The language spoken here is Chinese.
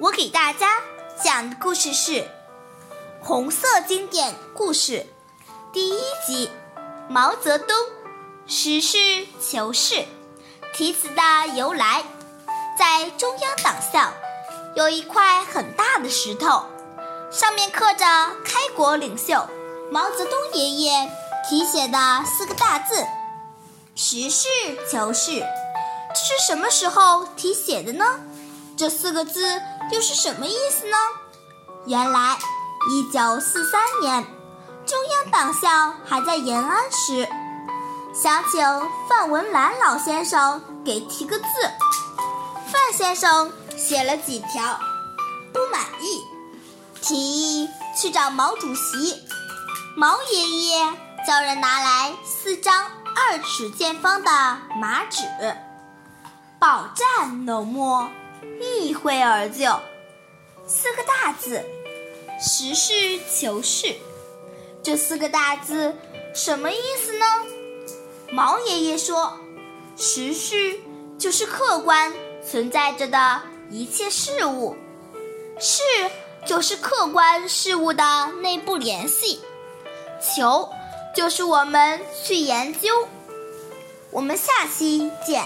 我给大家讲的故事是《红色经典故事》第一集《毛泽东实事求是》。题词的由来，在中央党校有一块很大的石头，上面刻着开国领袖毛泽东爷爷。题写的四个大字“实事求是”，这是什么时候题写的呢？这四个字又是什么意思呢？原来，一九四三年，中央党校还在延安时，想请范文澜老先生给题个字。范先生写了几条，不满意，提议去找毛主席。毛爷爷。叫人拿来四张二尺见方的麻纸，饱蘸浓墨，一挥而就。四个大字，实事求是。这四个大字什么意思呢？毛爷爷说：“实事就是客观存在着的一切事物，事就是客观事物的内部联系，求。”就是我们去研究，我们下期见。